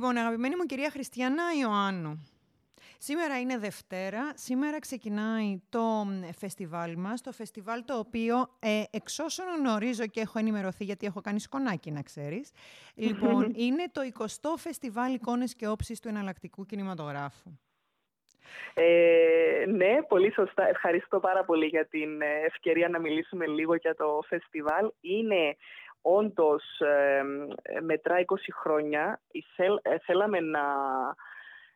Λοιπόν, αγαπημένη μου κυρία Χριστιανά Ιωάννου, σήμερα είναι Δευτέρα, σήμερα ξεκινάει το φεστιβάλ μας, το φεστιβάλ το οποίο ε, εξ όσων γνωρίζω και έχω ενημερωθεί γιατί έχω κάνει σκονάκι να ξέρεις, λοιπόν, είναι το 20ο φεστιβάλ εικόνες και όψεις του εναλλακτικού κινηματογράφου. Ε, ναι, πολύ σωστά. Ευχαριστώ πάρα πολύ για την ε, ευκαιρία να μιλήσουμε λίγο για το φεστιβάλ. Είναι όντως ε, μετρά 20 χρόνια. Ε, θέλαμε να,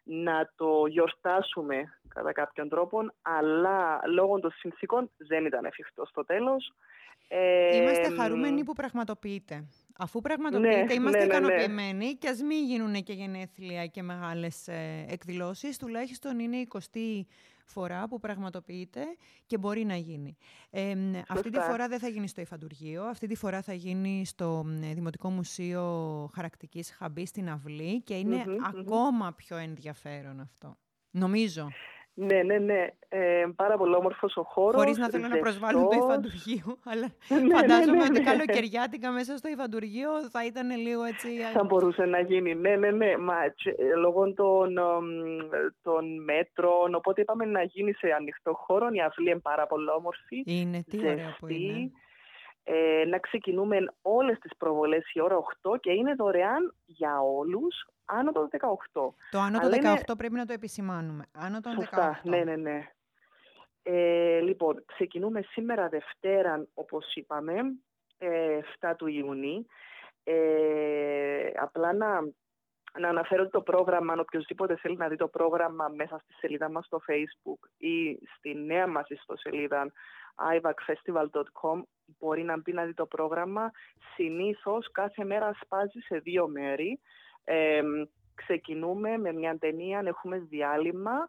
να το γιορτάσουμε κατά κάποιον τρόπο, αλλά λόγω των συνθήκων δεν ήταν εφικτό στο τέλος. Είμαστε χαρούμενοι που πραγματοποιείτε. Αφού πραγματοποιείτε, ναι, είμαστε ναι, ναι, ναι. ικανοποιημένοι και ας μην γίνουν και γενέθλια και μεγάλες ε, εκδηλώσεις, τουλάχιστον είναι η 20η φορά που πραγματοποιείται και μπορεί να γίνει. Ε, αυτή τη φορά δεν θα γίνει στο Ιφαντουργείο, αυτή τη φορά θα γίνει στο Δημοτικό Μουσείο Χαρακτικής Χαμπής στην Αυλή και ειναι ακόμα πιο ενδιαφέρον αυτό. Νομίζω. Ναι, ναι, ναι. Ε, πάρα πολύ όμορφος ο χώρος. Χωρίς να θέλω να προσβάλλω το υφαντουργείο, αλλά ναι, ναι, φαντάζομαι ναι, ότι καλοκαιριάτικα μέσα στο υφαντουργείο θα ήταν λίγο έτσι. Θα μπορούσε να γίνει. Ναι, ναι, ναι. Μα, λόγω των, των μέτρων, οπότε είπαμε να γίνει σε ανοιχτό χώρο. Η αυλή είναι πάρα πολύ όμορφη. Είναι, τι ωραία που είναι. Ε, να ξεκινούμε όλες τις προβολές η ώρα 8 και είναι δωρεάν για όλους άνω των 18. Το άνω των 18 πρέπει να το επισημάνουμε. Άνω των Σωστά, 18. ναι, ναι, ναι. Ε, λοιπόν, ξεκινούμε σήμερα Δευτέρα, όπως είπαμε, ε, 7 του Ιουνίου. Ε, απλά να, να αναφέρω το πρόγραμμα, αν οποιοδήποτε θέλει να δει το πρόγραμμα μέσα στη σελίδα μας στο Facebook ή στη νέα μας ιστοσελίδα ivacfestival.com μπορεί να μπει να δει το πρόγραμμα. Συνήθως κάθε μέρα σπάζει σε δύο μέρη. Ε, ξεκινούμε με μια ταινία, έχουμε διάλειμμα,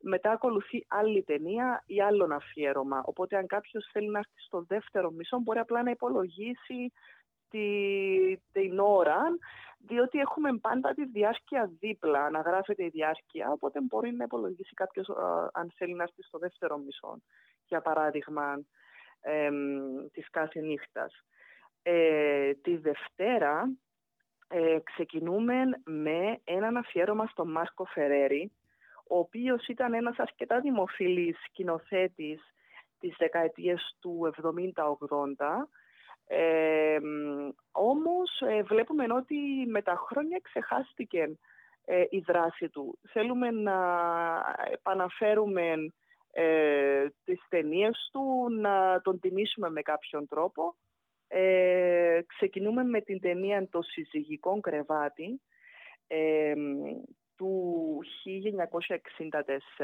μετά ακολουθεί άλλη ταινία ή άλλο αφιέρωμα. Οπότε αν κάποιος θέλει να έρθει στο δεύτερο μισό μπορεί απλά να υπολογίσει τη, την ώρα, διότι έχουμε πάντα τη διάρκεια δίπλα, αναγράφεται η διάρκεια, οπότε μπορεί να υπολογίσει κάποιος αν θέλει να έρθει στο δεύτερο μισό, για παράδειγμα, ε, της κάθε νύχτας. Ε, τη Δευτέρα ε, ξεκινούμε με έναν αφιέρωμα στον Μάρκο Φερέρι, ο οποίος ήταν ένας αρκετά δημοφιλής σκηνοθέτης της δεκαετίες του 70-80, ε, όμως ε, βλέπουμε ότι με τα χρόνια ξεχάστηκε ε, η δράση του. Θέλουμε να επαναφέρουμε ε, τις ταινίες του, να τον τιμήσουμε με κάποιον τρόπο ε, ξεκινούμε με την ταινία «Το συζυγικό κρεβάτι» ε, του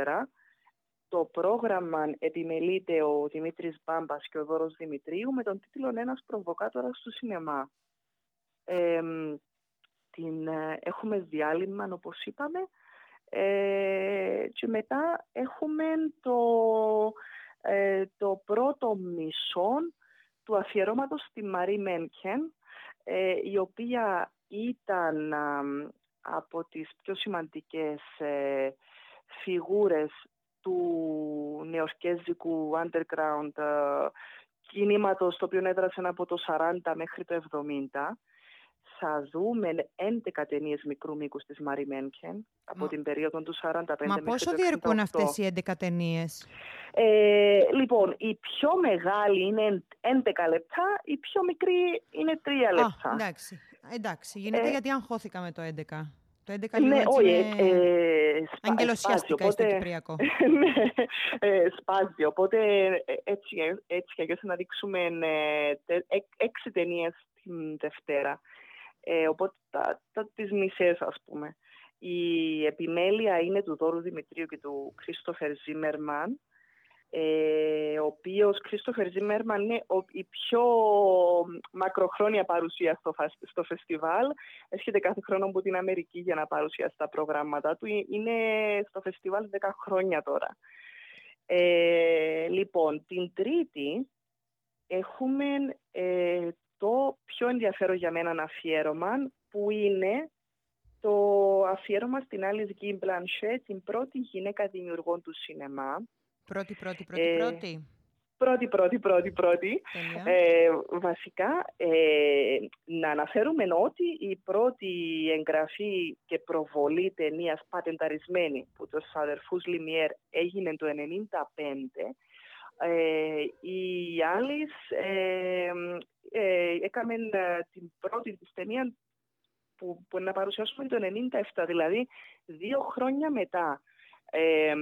1964. Το πρόγραμμα επιμελείται ο Δημήτρης Μπάμπας και ο Δώρος Δημητρίου με τον τίτλο «Ένας προβοκάτορας του σινεμά». Ε, την, έχουμε διάλειμμα, όπως είπαμε, και μετά έχουμε το, το πρώτο μισό του αφιερώματος στη Μαρή Μένκεν, ε, η οποία ήταν από τις πιο σημαντικές ε, φιγούρες του νεοσκέζικου underground ε, κινήματος το οποίο έδρασε από το 40 μέχρι το 70 θα δούμε 11 ταινίες μικρού μήκους της Μαρή Μένκεν από την περίοδο του 45 Μα πόσο διαρκούν αυτές οι 11 ταινίες; Ε, λοιπόν, η πιο μεγάλη είναι 11 λεπτά, η πιο μικρή είναι 3 λεπτά. Α, εντάξει. εντάξει. Γίνεται ε, γιατί αγχώθηκα με το 11. Το 11 ναι, λίγο όχι, είναι... ε, αγγελοσιαστικά οπότε, στο Κυπριακό. ναι, ε, σπάζει. Οπότε έτσι, έτσι και να δείξουμε ε, έξι ταινίες την Δευτέρα. Ε, οπότε τα, τα, τις μισές ας πούμε. Η επιμέλεια είναι του Δόρου Δημητρίου και του Κρίστοφερ Ζίμερμαν. ε, ο οποίος Κρίστοφερ Ζήμερμαν είναι η πιο μακροχρόνια παρουσία στο, στο φεστιβάλ. Έρχεται κάθε χρόνο από την Αμερική για να παρουσιάσει τα προγράμματα του. Ε, είναι στο φεστιβάλ 10 χρόνια τώρα. Ε, λοιπόν, την Τρίτη έχουμε ε, το πιο ενδιαφέρον για μένα αφιέρωμα που είναι το αφιέρωμα στην Alice Guy Blanchet, την πρώτη γυναίκα δημιουργών του σινεμά. Πρώτη, πρώτη, πρώτη, ε, πρώτη. Πρώτη, πρώτη, πρώτη, πρώτη. Ε, βασικά, ε, να αναφέρουμε ότι η πρώτη εγγραφή και προβολή ταινίας πατενταρισμένη που τους αδερφούς Λιμιέρ έγινε το 1995 ε, η Άλις ε, ε, έκαμε ε, την πρώτη της ταινία που, που να παρουσιάσουμε το 1997, δηλαδή δύο χρόνια μετά. Ε,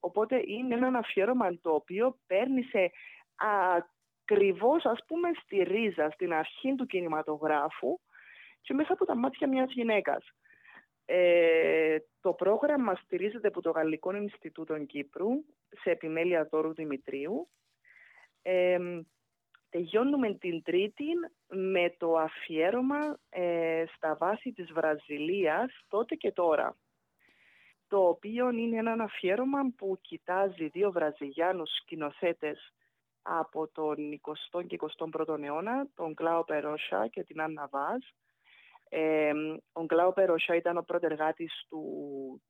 οπότε είναι ένα αφιέρωμα το οποίο παίρνει σε ακριβώς ας πούμε στη ρίζα, στην αρχή του κινηματογράφου και μέσα από τα μάτια μιας γυναίκας. Ε, το πρόγραμμα στηρίζεται από το Γαλλικό Ινστιτούτο Κύπρου σε επιμέλεια Δόρου Δημητρίου. Ε, τελειώνουμε την Τρίτη με το αφιέρωμα ε, στα βάση της Βραζιλίας τότε και τώρα το οποίο είναι ένα αφιέρωμα που κοιτάζει δύο Βραζιλιάνους σκηνοθέτες από τον 20ο και 21ο αιώνα, τον Κλάο Περόσα και την Άννα Βάζ. Ε, ο Κλάο Περόσα ήταν ο πρωτεργάτης του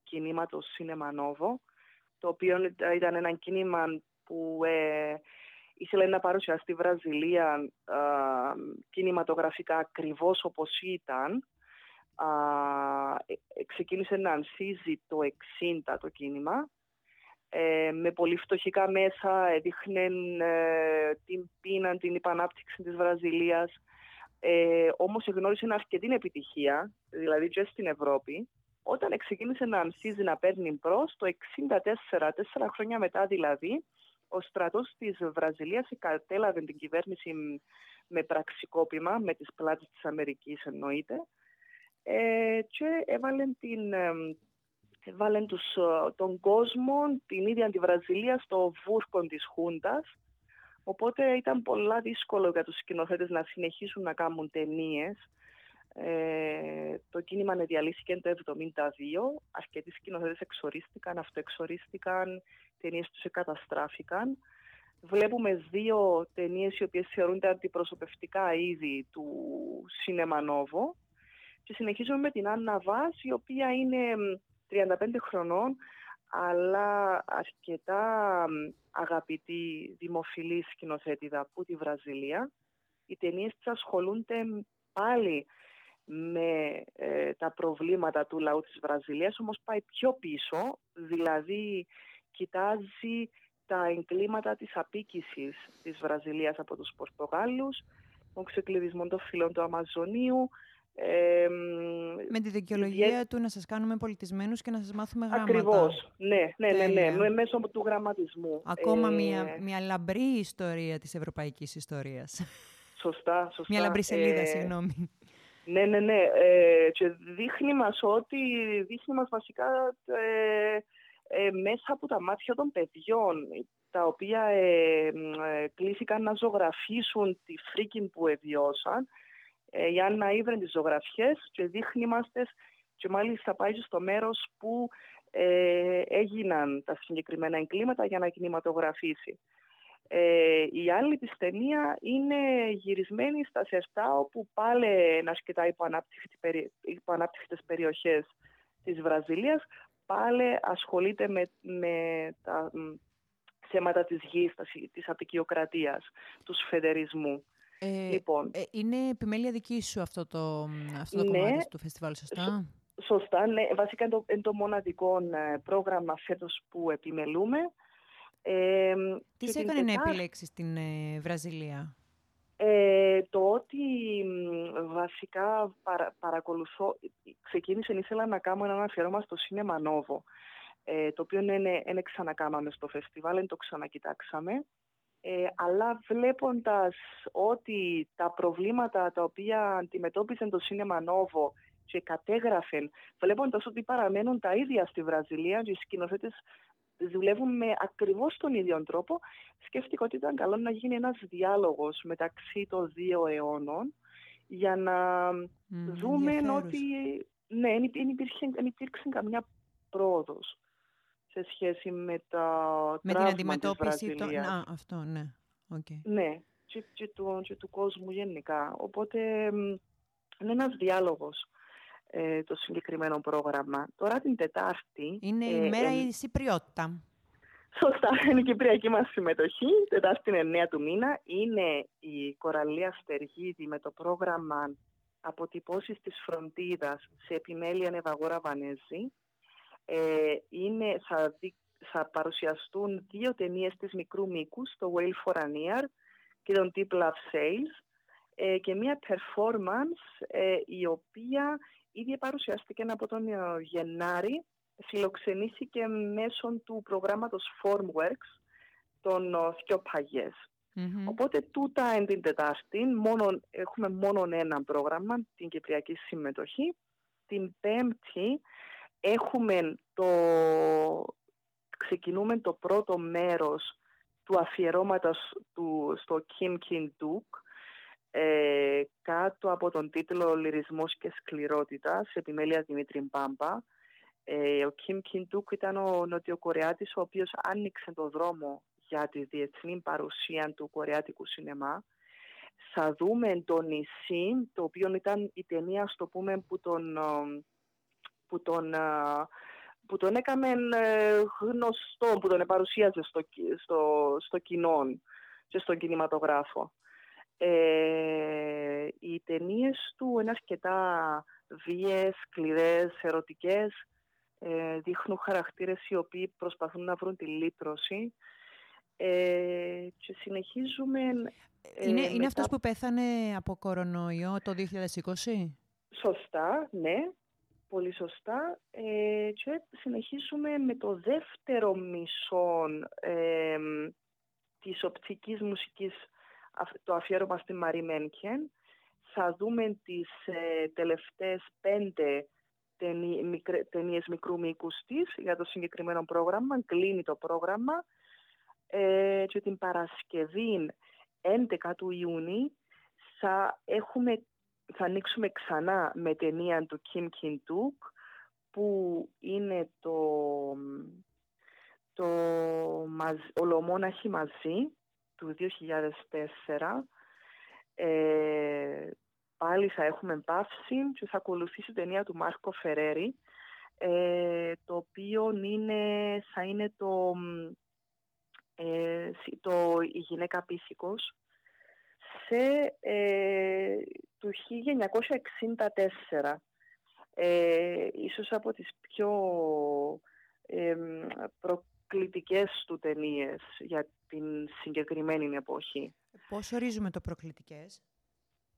κινήματος Cinema Novo, το οποίο ήταν ένα κίνημα που ε, ήθελε να παρουσιάσει στη Βραζιλία ε, κινηματογραφικά ακριβώς όπως ήταν, ε, ε, ξεκίνησε να ανθίζει το 60 το κίνημα ε, με πολύ φτωχικά μέσα έδειχνε ε, την πείνα, την υπανάπτυξη της Βραζιλίας ε, όμως εγνώρισε αρκετή επιτυχία, δηλαδή και στην Ευρώπη όταν ξεκίνησε να ανθίζει να παίρνει προς το 64, τέσσερα χρόνια μετά δηλαδή ο στρατός της Βραζιλίας κατέλαβε την κυβέρνηση με πραξικόπημα, με τις πλάτες της Αμερικής εννοείται ε, και έβαλε, την, έβαλε τους, ε, τον κόσμο, την ίδια τη Βραζιλία στο βούρκο της Χούντας. Οπότε ήταν πολλά δύσκολο για τους σκηνοθέτες να συνεχίσουν να κάνουν ταινίες. Ε, το κίνημα διαλύθηκε το 1972. Αρκετοί σκηνοθέτες εξορίστηκαν, αυτοεξορίστηκαν, ταινίες τους εκαταστράφηκαν. Βλέπουμε δύο ταινίες οι οποίες θεωρούνται αντιπροσωπευτικά είδη του Σινέμα Νόβο και συνεχίζουμε με την Άννα Βάς, η οποία είναι 35 χρονών, αλλά αρκετά αγαπητή δημοφιλή σκηνοθέτηδα από τη Βραζιλία. Οι ταινίες της ασχολούνται πάλι με ε, τα προβλήματα του λαού της Βραζιλίας, όμως πάει πιο πίσω, δηλαδή κοιτάζει τα εγκλήματα της απίκησης της Βραζιλίας από τους Πορτογάλους, τον ξεκλειδισμό των φύλων του Αμαζονίου, με τη δικαιολογία του να σας κάνουμε πολιτισμένους και να σας μάθουμε γράμματα. Ακριβώς, ναι, ναι, ναι, ναι, ναι μέσω του γραμματισμού. Ακόμα ε... μια, μια λαμπρή ιστορία της ευρωπαϊκής ιστορίας. Σωστά, σωστά. Μια λαμπρή σελίδα, ε... συγγνώμη. Ναι, ναι, ναι. Ε, και δείχνει μας ότι, δείχνει μας βασικά ε, ε, μέσα από τα μάτια των παιδιών, τα οποία ε, ε, κλήθηκαν να ζωγραφίσουν τη φρίκη που εβιώσαν ε, η Άννα ήβρε τις ζωγραφιές και δείχνει μας και μάλιστα πάει στο μέρος που ε, έγιναν τα συγκεκριμένα εγκλήματα για να κινηματογραφήσει. Ε, η άλλη της ταινία είναι γυρισμένη στα Σεφτά όπου πάλι να σκητάει υποανάπτυκτες περιοχές της Βραζιλίας πάλι ασχολείται με, με τα θέματα της γης, της απεικιοκρατίας, τους σφεδερισμού. Ε, λοιπόν. Ε, είναι επιμέλεια δική σου αυτό το, αυτό το ναι, κομμάτι του φεστιβάλ, σωστά; σωστά, ναι. Βασικά είναι το, είναι το μοναδικό ε, πρόγραμμα φέτος που επιμελούμε. Ε, Τι σε έκανε να επιλέξεις την ε, Βραζιλία; Ε, το ότι βασικά παρα, παρακολουθώ, ξεκίνησε ήθελα να κάνω ένα αφιέρωμα στο Σίνεμα Νόβο, ε, το οποίο είναι, είναι ξανακάμαμε στο φεστιβάλ, δεν το ξανακοιτάξαμε. Ε, αλλά βλέποντας ότι τα προβλήματα τα οποία αντιμετώπιζε το Σίνεμα Νόβο και κατέγραφε, βλέποντας ότι παραμένουν τα ίδια στη Βραζιλία και οι σκηνοθέτες δουλεύουν με ακριβώς τον ίδιο τρόπο, σκέφτηκα ότι ήταν καλό να γίνει ένας διάλογος μεταξύ των δύο αιώνων για να δούμε ότι ναι, δεν υπήρξε, υπήρξε καμιά πρόοδος σε σχέση με τα με την αντιμετώπιση των... Α, αυτό, ναι. Okay. Ναι, και, και, του, και του κόσμου γενικά. Οπότε είναι ένας διάλογος ε, το συγκεκριμένο πρόγραμμα. Τώρα την Τετάρτη... Είναι η ε, μέρα ε, η Συπριότητα. Σωστά, είναι η κυπριακή μας συμμετοχή. Τετάρτη είναι 9 του μήνα. Είναι η Κοραλία Στεργίδη με το πρόγραμμα αποτυπώσεις της φροντίδας σε επιμέλεια Νεβαγόρα Βανέζη. Ε, είναι, θα, θα παρουσιαστούν δύο ταινίες της μικρού μήκου, το Whale for an Ear και τον Deep Love Sales. Ε, και μια performance ε, η οποία ήδη παρουσιάστηκε από τον Γενάρη, φιλοξενήθηκε μέσω του προγράμματος Formworks των Θκιο Οπότε τούτα εν την Τετάρτη μόνο, έχουμε μόνο ένα πρόγραμμα, την Κυπριακή Συμμετοχή. Την Πέμπτη έχουμε το, ξεκινούμε το πρώτο μέρος του αφιερώματος του, στο Kim Kim Duk, ε, κάτω από τον τίτλο «Λυρισμός και σκληρότητας» σε επιμέλεια Δημήτρη Μπάμπα. Ε, ο Kim Kim Duk ήταν ο Νοτιοκορεάτης ο οποίος άνοιξε το δρόμο για τη διεθνή παρουσία του κορεάτικου σινεμά. Θα δούμε το νησί, το οποίο ήταν η ταινία, στο πούμε, που τον, ε, που τον, ε, που τον έκαμε ε, γνωστό, που τον παρουσίαζε στο, στο, στο κοινό και στον κινηματογράφο. Ε, οι ταινίες του είναι αρκετά βίες, σκληρές, ερωτικές. Ε, δείχνουν χαρακτήρες οι οποίοι προσπαθούν να βρουν τη λύτρωση ε, και συνεχίζουμε... Ε, είναι, είναι αυτός που πέθανε από κορονοϊό το 2020? Σωστά, ναι. Πολύ σωστά. Ε, και συνεχίζουμε με το δεύτερο μισό ε, της οπτικής μουσικής, το αφιέρωμα στη Μαρή Μένκεν. Θα δούμε τις ε, τελευταίες πέντε ταινίες μικρού μήκους της για το συγκεκριμένο πρόγραμμα. Κλείνει το πρόγραμμα ε, και την Παρασκευή 11 του Ιούνιου θα, έχουμε, θα ανοίξουμε ξανά με ταινία του Kim Kim Duk που είναι το, το «Ολομόναχοι μαζί» του 2004. Ε, πάλι θα έχουμε παύση και θα ακολουθήσει ταινία του Μάρκο Φερέρι ε, το οποίο είναι, θα είναι το ε, το, η γυναίκα πίθηκος σε ε, του 1964. Ε, ίσως από τις πιο ε, προκλητικές του ταινίες για την συγκεκριμένη εποχή. Πώς ορίζουμε το προκλητικές;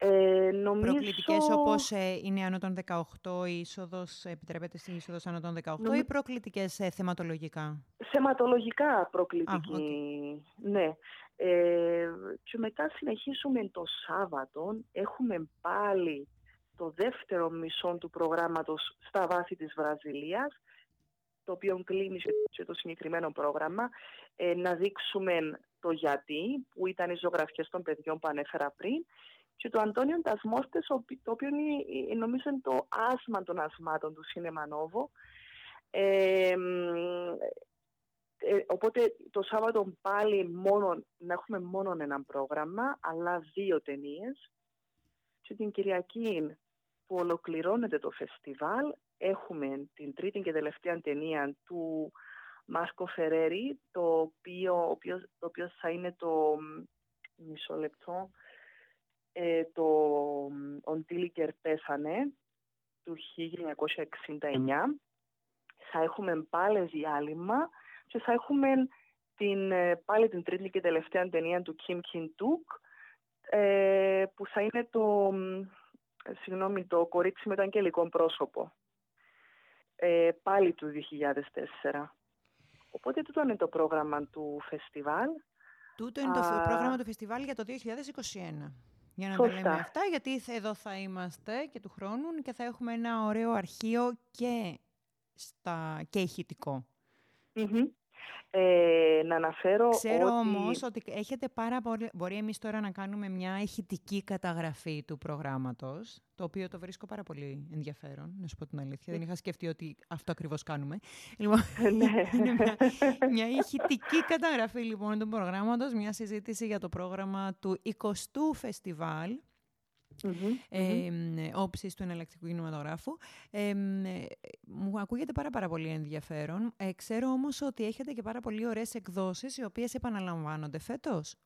Ε, νομίζω... Προκλητικές όπως ε, είναι άνω των 18, η είσοδος, επιτρέπεται στην είσοδος άνω των 18 ή προκλητικές ε, θεματολογικά; Θεματολογικά προκλητική, ναι. Ε, και μετά συνεχίσουμε το Σάββατο, έχουμε πάλι το δεύτερο μισό του προγράμματος στα βάθη της Βραζιλίας, το οποίο κλείνει σε το συγκεκριμένο πρόγραμμα, ε, να δείξουμε το γιατί, που ήταν οι ζωγραφιές των παιδιών που ανέφερα πριν, και το Αντώνιο Τασμόστες, το οποίο είναι, νομίζω είναι το άσμα των ασμάτων του Σίνεμα Νόβο. Ε, οπότε το Σάββατο πάλι μόνο, να έχουμε μόνο ένα πρόγραμμα, αλλά δύο ταινίες. Και την Κυριακή που ολοκληρώνεται το φεστιβάλ, έχουμε την τρίτη και τελευταία ταινία του Μάσκο Φερέρι, το οποίο, το οποίο θα είναι το μισό λεπτό, ε, το Οντίλικερ πέθανε του 1969. Θα έχουμε πάλι διάλειμμα και θα έχουμε την, ε, πάλι την τρίτη και τελευταία ταινία του Kim Kim Duk ε, που θα είναι το, συγγνώμη, το κορίτσι με το αγγελικό πρόσωπο. Ε, πάλι του 2004. Οπότε τούτο είναι το πρόγραμμα του φεστιβάλ. Τούτο είναι το πρόγραμμα του φεστιβάλ για το 2021. Για να Σωστά. τα λέμε αυτά, γιατί εδώ θα είμαστε και του χρόνου και θα έχουμε ένα ωραίο αρχείο και, στα... και ηχητικο Ε, να αναφέρω Ξέρω ότι... όμως ότι έχετε πάρα πολύ... Μπορεί εμείς τώρα να κάνουμε μια ηχητική καταγραφή του προγράμματος, το οποίο το βρίσκω πάρα πολύ ενδιαφέρον, να σου πω την αλήθεια. Δεν είχα σκεφτεί ότι αυτό ακριβώς κάνουμε. Λοιπόν, Ναι. είναι μια, μια ηχητική καταγραφή λοιπόν του προγράμματος, μια συζήτηση για το πρόγραμμα του 20ου φεστιβάλ Μμμ, ε, όψης του εναλλακτικού κινηματογράφου. Ε, ε, μου ακούγεται πάρα, πάρα πολύ ενδιαφέρον. Ε, ξέρω όμως ότι έχετε και πάρα πολύ ωραίες εκδόσεις, οι οποίες επαναλαμβάνονται φέτος.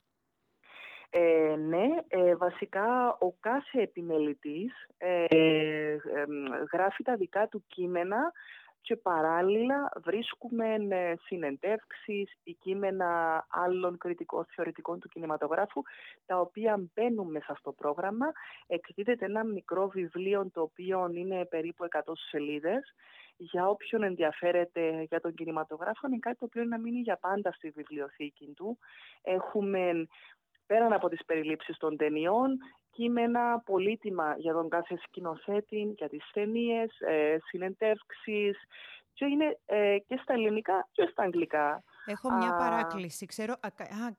Ε, ναι, ε, βασικά ο κάθε επιμελητής ε, ε, γράφει τα δικά του κείμενα και παράλληλα βρίσκουμε ε, συνεντεύξεις ή κείμενα άλλων κριτικών θεωρητικών του κινηματογράφου τα οποία μπαίνουν μέσα στο πρόγραμμα. Εκδίδεται ένα μικρό βιβλίο το οποίο είναι περίπου 100 σελίδες για όποιον ενδιαφέρεται για τον κινηματογράφο είναι κάτι το οποίο είναι να μείνει για πάντα στη βιβλιοθήκη του. Έχουμε πέραν από τις περιλήψεις των ταινιών, κείμενα πολύτιμα για τον κάθε σκηνοθέτη, για τις ταινίες, ε, συνεντεύξεις και είναι ε, και στα ελληνικά και στα αγγλικά. Έχω μια παράκληση. Ξέρω, α,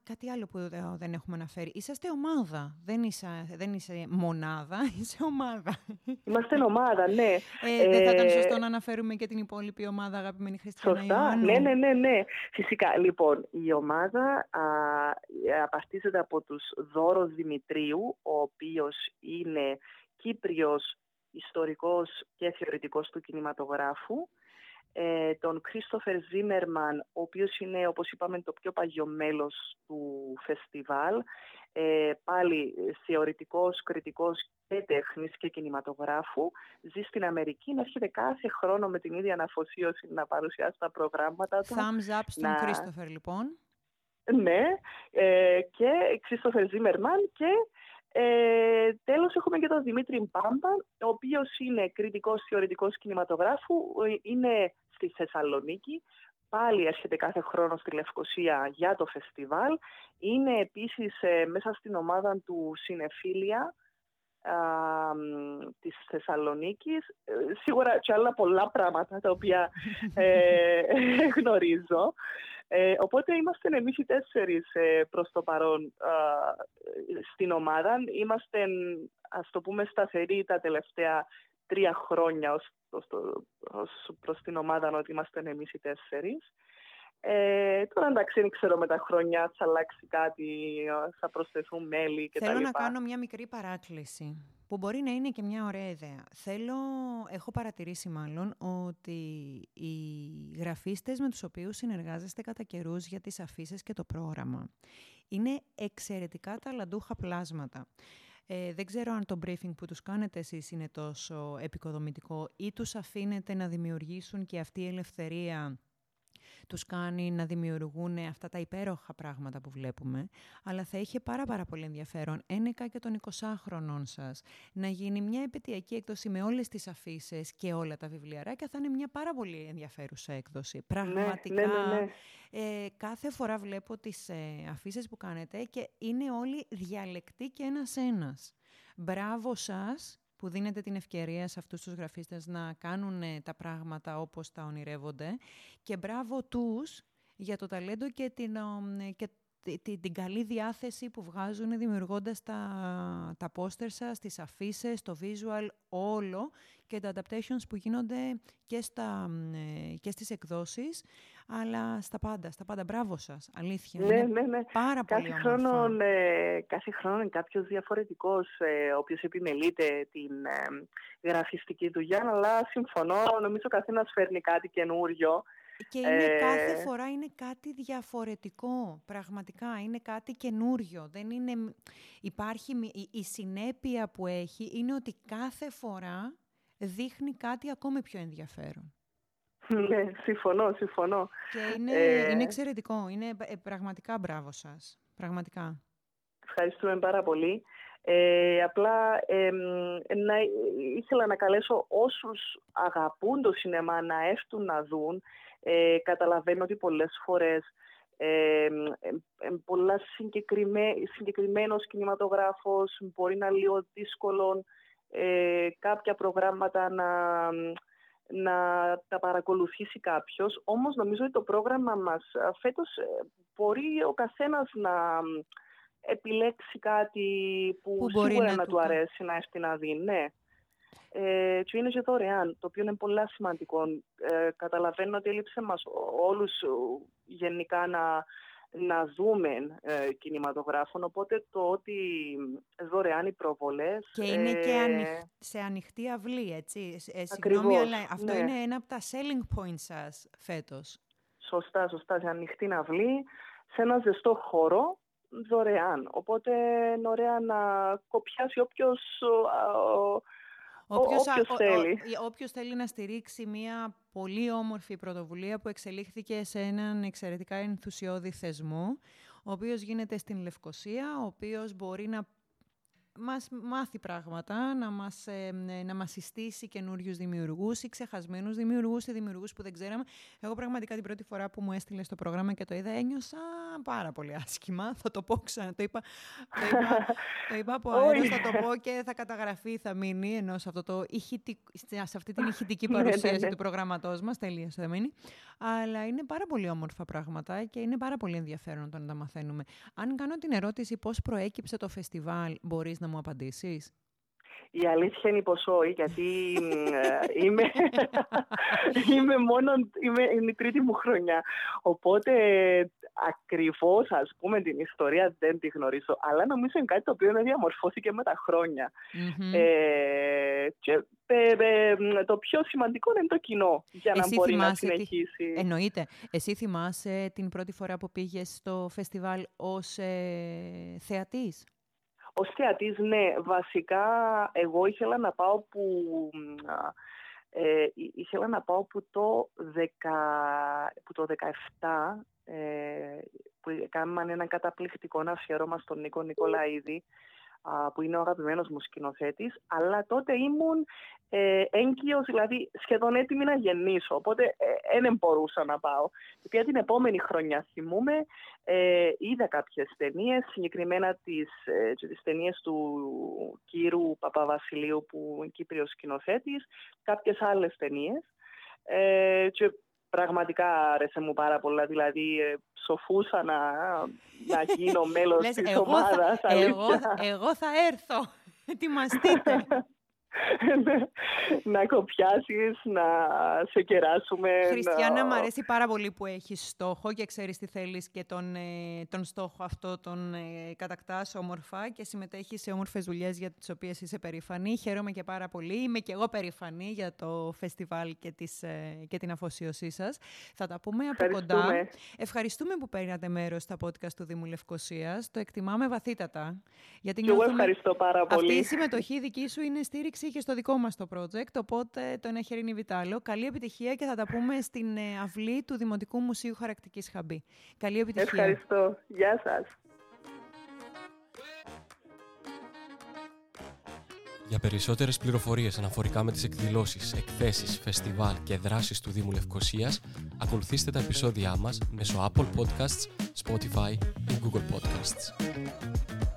κάτι άλλο που δεν έχουμε αναφέρει. Είσαστε ομάδα. Δεν είσαι, δεν είσαι μονάδα, είσαι ομάδα. Είμαστε ομάδα, ναι. Ε, δεν θα ήταν σωστό να αναφέρουμε και την υπόλοιπη ομάδα, αγαπημένη Χριστιανά Σωστά, ναι, ναι, ναι, ναι. Φυσικά, λοιπόν, η ομάδα α, απαρτίζεται από τους Δώρος Δημητρίου, ο οποίος είναι Κύπριος ιστορικός και θεωρητικός του κινηματογράφου ε, τον Κρίστοφερ Ζίμερμαν, ο οποίος είναι, όπως είπαμε, το πιο παγιό μέλος του φεστιβάλ, ε, πάλι θεωρητικός, κριτικός και τέχνης και κινηματογράφου, ζει στην Αμερική, να έρχεται κάθε χρόνο με την ίδια αναφοσίωση να παρουσιάσει τα προγράμματα του. Thumbs up στον Κρίστοφερ, λοιπόν. Ναι, ε, και Κρίστοφερ Ζίμερμαν και ε, τέλος έχουμε και τον Δημήτρη Μπάμπα, ο οποίος είναι κριτικός θεωρητικός κινηματογράφου, είναι στη Θεσσαλονίκη. Πάλι έρχεται κάθε χρόνο στη Λευκοσία για το φεστιβάλ. Είναι επίσης ε, μέσα στην ομάδα του Συνεφίλια α, της Θεσσαλονίκης. Ε, σίγουρα και άλλα πολλά πράγματα τα οποία ε, γνωρίζω. Ε, οπότε είμαστε εμείς οι τέσσερις ε, προς το παρόν στην ομάδα. Είμαστε, ας το πούμε, σταθεροί τα τελευταία τρία χρόνια ως, ως, ως προς την ομάδα ότι είμαστε εμείς οι τέσσερις. Ε, τώρα εντάξει, δεν ξέρω με τα χρόνια θα αλλάξει κάτι, θα προσθεθούν μέλη κτλ. Θέλω να κάνω μια μικρή παράκληση που μπορεί να είναι και μια ωραία ιδέα. Θέλω, έχω παρατηρήσει μάλλον ότι οι γραφίστες με τους οποίους συνεργάζεστε κατά καιρούς για τις αφήσεις και το πρόγραμμα είναι εξαιρετικά ταλαντούχα πλάσματα. Ε, δεν ξέρω αν το briefing που τους κάνετε εσείς είναι τόσο επικοδομητικό ή τους αφήνετε να δημιουργήσουν και αυτή η ελευθερία τους κάνει να δημιουργούν αυτά τα υπέροχα πράγματα που βλέπουμε, αλλά θα είχε πάρα πάρα πολύ ενδιαφέρον ένεκα και των 20χρονών σας να γίνει μια επαιτειακή έκδοση με όλες τις αφήσει και όλα τα βιβλιαράκια, θα είναι μια πάρα πολύ ενδιαφέρουσα έκδοση. Πραγματικά, ναι, ναι, ναι, ε, κάθε φορά βλέπω τις ε, αφήσει που κάνετε και είναι όλοι διαλεκτοί και ένας-ένας. Μπράβο σας που δίνετε την ευκαιρία σε αυτούς τους γραφίστες να κάνουν ε, τα πράγματα όπως τα ονειρεύονται. Και μπράβο τους για το ταλέντο και την, ε, και την, την καλή διάθεση που βγάζουν δημιουργώντας τα, τα πόστερ σας, τις αφήσει, το visual, όλο και τα adaptations που γίνονται και, στα, ε, και στις εκδόσεις αλλά στα πάντα, στα πάντα. Μπράβο σας, αλήθεια. Ναι, ναι, ναι. Πάρα κάθε πολύ χρόνο, ε, κάθε χρόνο είναι κάποιος διαφορετικός, ε, ο οποίος επιμελείται την ε, γραφιστική δουλειά, αλλά συμφωνώ, νομίζω καθένας φέρνει κάτι καινούριο. Και είναι, κάθε φορά είναι κάτι διαφορετικό, πραγματικά, είναι κάτι καινούριο. Δεν είναι, υπάρχει, η, η συνέπεια που έχει είναι ότι κάθε φορά δείχνει κάτι ακόμη πιο ενδιαφέρον. Ναι, συμφωνώ, συμφωνώ. Και είναι, ε... είναι εξαιρετικό. Είναι ε, πραγματικά μπράβο σας. Πραγματικά. Ευχαριστούμε πάρα πολύ. Ε, απλά ε, να, ήθελα να καλέσω όσους αγαπούν το σινεμά να έρθουν να δουν. Ε, καταλαβαίνω ότι πολλές φορές ε, πολλά συγκεκριμέ, συγκεκριμένος κινηματογράφος μπορεί να είναι λίγο δύσκολο κάποια προγράμματα να να τα παρακολουθήσει κάποιος. Όμως νομίζω ότι το πρόγραμμα μας φέτος ε, μπορεί ο καθένας να επιλέξει κάτι που, που σίγουρα να, να του αρέσει να έρθει να δει. Ναι. Ε, και είναι και δωρεάν, το οποίο είναι πολύ σημαντικό. Ε, καταλαβαίνω ότι έλειψε μας όλους γενικά να, να δούμε ε, κινηματογράφων, οπότε το ότι δωρεάν οι προβολές... Και είναι και ε, σε ανοιχτή αυλή, έτσι. Ε, συγγνώμη, αλλά αυτό ναι. είναι ένα από τα selling points σας φέτος. Σωστά, σωστά, σε ανοιχτή αυλή, σε ένα ζεστό χώρο, δωρεάν. Οπότε είναι ωραία να κοπιάσει όποιος Όποιος, θέλει. όποιος θέλει να στηρίξει μια πολύ όμορφη πρωτοβουλία που εξελίχθηκε σε έναν εξαιρετικά ενθουσιώδη θεσμό, ο οποίος γίνεται στην Λευκοσία, ο οποίος μπορεί να μας μάθει πράγματα, να μας, ε, να μας συστήσει καινούριους δημιουργούς ή ξεχασμένους δημιουργούς ή δημιουργούς που δεν ξέραμε. Εγώ πραγματικά την πρώτη φορά που μου έστειλε στο πρόγραμμα και το είδα ένιωσα πάρα πολύ άσχημα. Θα το πω ξανά. Το είπα, το είπα, το είπα από αέρας, θα το πω και θα καταγραφεί, θα μείνει ενώ σε, αυτό το σε αυτή την ηχητική ναι, ναι, παρουσίαση ναι. του προγραμματός μας. Τελείωσε, θα μείνει. Αλλά είναι πάρα πολύ όμορφα πράγματα και είναι πάρα πολύ ενδιαφέρον το να τα μαθαίνουμε. Αν κάνω την ερώτηση πώς προέκυψε το φεστιβάλ, μπορείς να μου απαντήσεις; Η αλήθεια είναι πως όχι, γιατί ε, είμαι, είμαι μόνο, είμαι, είναι η τρίτη μου χρονιά. Οπότε ακριβώς ας πούμε την ιστορία δεν τη γνωρίζω, αλλά νομίζω είναι κάτι το οποίο διαμορφώθηκε με τα χρόνια. Ε, και ε, το πιο σημαντικό είναι το κοινό για να μπορεί να συνεχίσει. Εννοείται. Εσύ θυμάσαι την πρώτη φορά που πήγες στο φεστιβάλ ως ε, θεατής; Ως θεατής, ναι. Βασικά, εγώ ήθελα να πάω που... Ε, ήθελα να πάω που το, 10, που το 17 ε, που έκαναν ένα καταπληκτικό αφιέρωμα στον Νίκο Νικολαίδη που είναι ο αγαπημένος μου σκηνοθέτης, αλλά τότε ήμουν ε, έγκυος, δηλαδή σχεδόν έτοιμη να γεννήσω, οπότε δεν ε, μπορούσα να πάω. Και την επόμενη χρονιά θυμούμε, ε, είδα κάποιες ταινίες, συγκεκριμένα τις, ε, τις ταινίες του κύρου Παπαβασιλείου που είναι Κύπριος σκηνοθέτης, κάποιες άλλες ταινίες. Ε, και πραγματικά άρεσε μου πάρα πολλά. Δηλαδή, ε, σοφούσα να, να γίνω μέλος της ομάδας. εγώ, εγώ θα έρθω. Ετοιμαστείτε. να κοπιάσεις, να σε κεράσουμε. Χριστιανά, να... μου αρέσει πάρα πολύ που έχεις στόχο και ξέρεις τι θέλεις και τον, ε, τον στόχο αυτό τον ε, κατακτάς όμορφα και συμμετέχεις σε όμορφες δουλειές για τις οποίες είσαι περήφανη. Χαίρομαι και πάρα πολύ. Είμαι και εγώ περήφανη για το φεστιβάλ και, τις, ε, και την αφοσίωσή σας. Θα τα πούμε από κοντά. Ευχαριστούμε που παίρνατε μέρος στα podcast του Δήμου Λευκοσίας. Το εκτιμάμε βαθύτατα. Γιατί και εγώ ευχαριστώ πάρα πολύ. Αυτή η συμμετοχή δική σου είναι στήριξη και στο δικό μας το project, οπότε το ένα χέρι είναι βιτάλο. Καλή επιτυχία και θα τα πούμε στην ε, αυλή του Δημοτικού Μουσείου Χαρακτικής Χαμπή. Καλή επιτυχία. Ευχαριστώ. Γεια σας. Για περισσότερες πληροφορίες αναφορικά με τις εκδηλώσεις, εκθέσεις, φεστιβάλ και δράσεις του Δήμου Λευκοσίας, ακολουθήστε τα επεισόδια μας μέσω Apple Podcasts, Spotify ή Google Podcasts.